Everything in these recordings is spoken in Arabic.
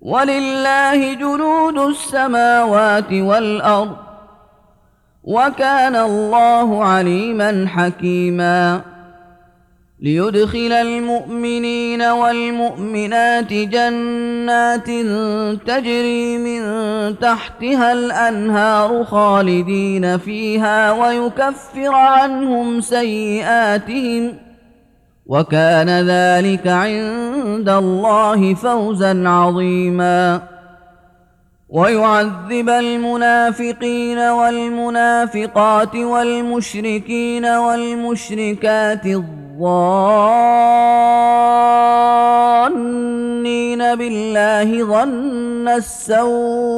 ولله جنود السماوات والأرض وكان الله عليما حكيما. ليدخل المؤمنين والمؤمنات جنات تجري من تحتها الأنهار خالدين فيها ويكفر عنهم سيئاتهم. وكان ذلك عند الله فوزا عظيما. ويعذب المنافقين والمنافقات والمشركين والمشركات الظانين بالله ظن السوء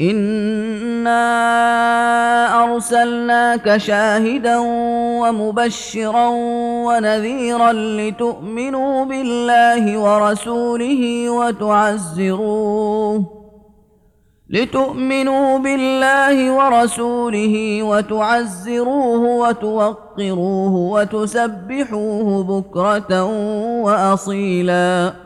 انا ارسلناك شاهدا ومبشرا ونذيرا لتؤمنوا بالله ورسوله وتعزروه لتؤمنوا بالله ورسوله وتعزروه وتوقروه وتسبحوه بكره واصيلا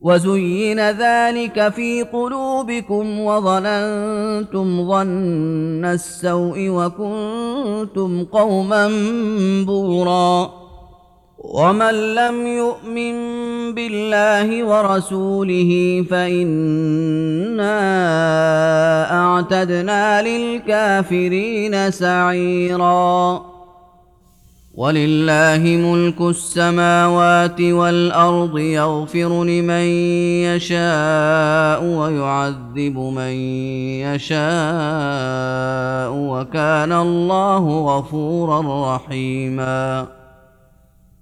وزين ذلك في قلوبكم وظننتم ظن السوء وكنتم قوما بورا ومن لم يؤمن بالله ورسوله فانا اعتدنا للكافرين سعيرا ولله ملك السماوات والأرض يغفر لمن يشاء ويعذب من يشاء وكان الله غفورا رحيما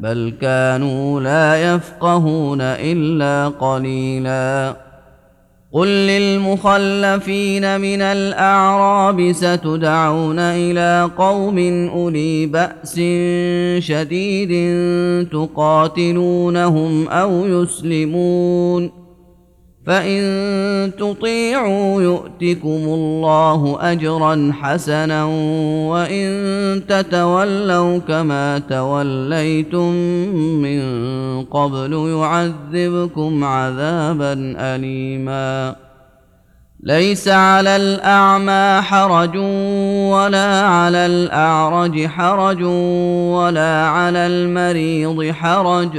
بل كانوا لا يفقهون الا قليلا قل للمخلفين من الاعراب ستدعون إلى قوم اولي باس شديد تقاتلونهم أو يسلمون فان تطيعوا يؤتكم الله اجرا حسنا وان تتولوا كما توليتم من قبل يعذبكم عذابا اليما ليس على الاعمى حرج ولا على الاعرج حرج ولا على المريض حرج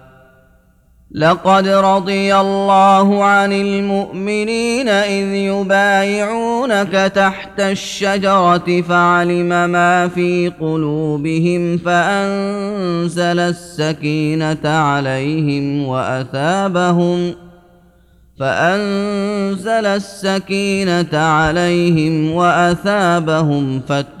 لقد رضي الله عن المؤمنين إذ يبايعونك تحت الشجرة فعلم ما في قلوبهم فأنزل السكينة عليهم وأثابهم فأنزل السكينة عليهم وأثابهم فتحا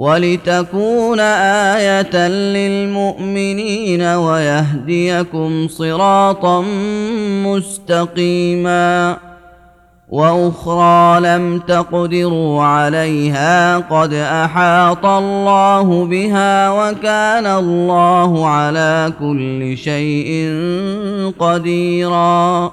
ولتكون آية للمؤمنين ويهديكم صراطا مستقيماً وأخرى لم تقدروا عليها قد أحاط الله بها وكان الله على كل شيء قديرا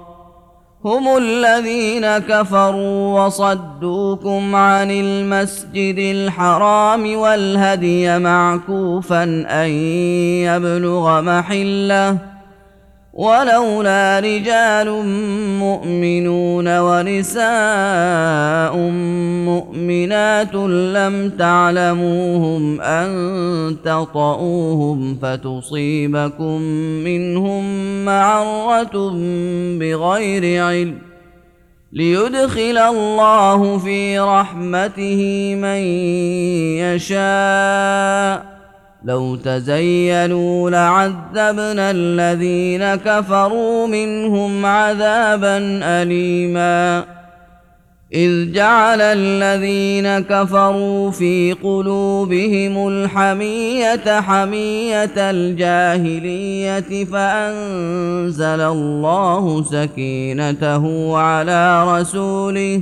هم الذين كفروا وصدوكم عن المسجد الحرام والهدي معكوفا أن يبلغ محلة ولولا رجال مؤمنون ونساء مؤمنات لم تعلموهم أن تطئوهم فتصيبكم منهم معرة بغير علم ليدخل الله في رحمته من يشاء لو تزينوا لعذبنا الذين كفروا منهم عذابا اليما. إذ جعل الذين كفروا في قلوبهم الحمية حمية الجاهلية فأنزل الله سكينته على رسوله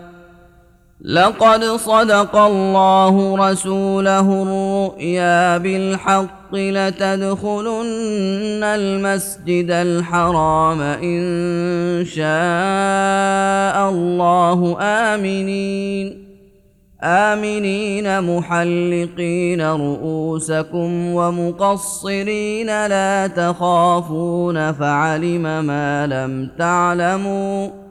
لقد صدق الله رسوله الرؤيا بالحق لتدخلن المسجد الحرام إن شاء الله. آمنين. آمنين محلقين رؤوسكم ومقصرين لا تخافون. فعلم ما لم تعلموا.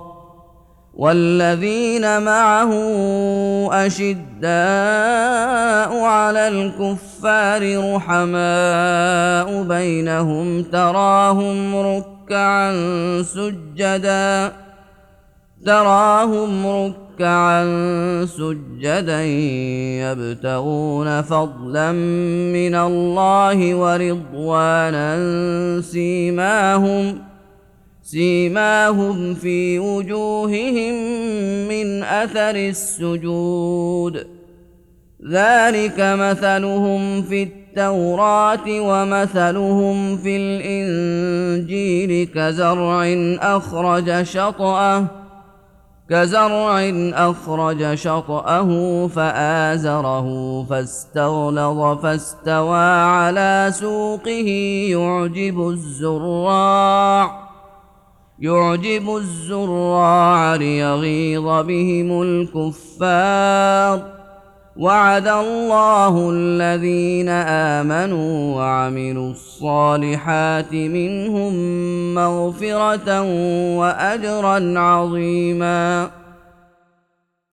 والذين معه أشداء على الكفار رحماء بينهم تراهم ركعا سجدا تراهم ركعا سجدا يبتغون فضلا من الله ورضوانا سيماهم ۖ سيماهم في وجوههم من أثر السجود. ذلك مثلهم في التوراة ومثلهم في الإنجيل كزرع أخرج شطأه كزرع أخرج شطأه فآزره فاستغلظ فاستوى على سوقه يعجب الزراع. يعجب الزراع ليغيظ بهم الكفار. وعد الله الذين آمنوا وعملوا الصالحات منهم مغفرة وأجرا عظيما.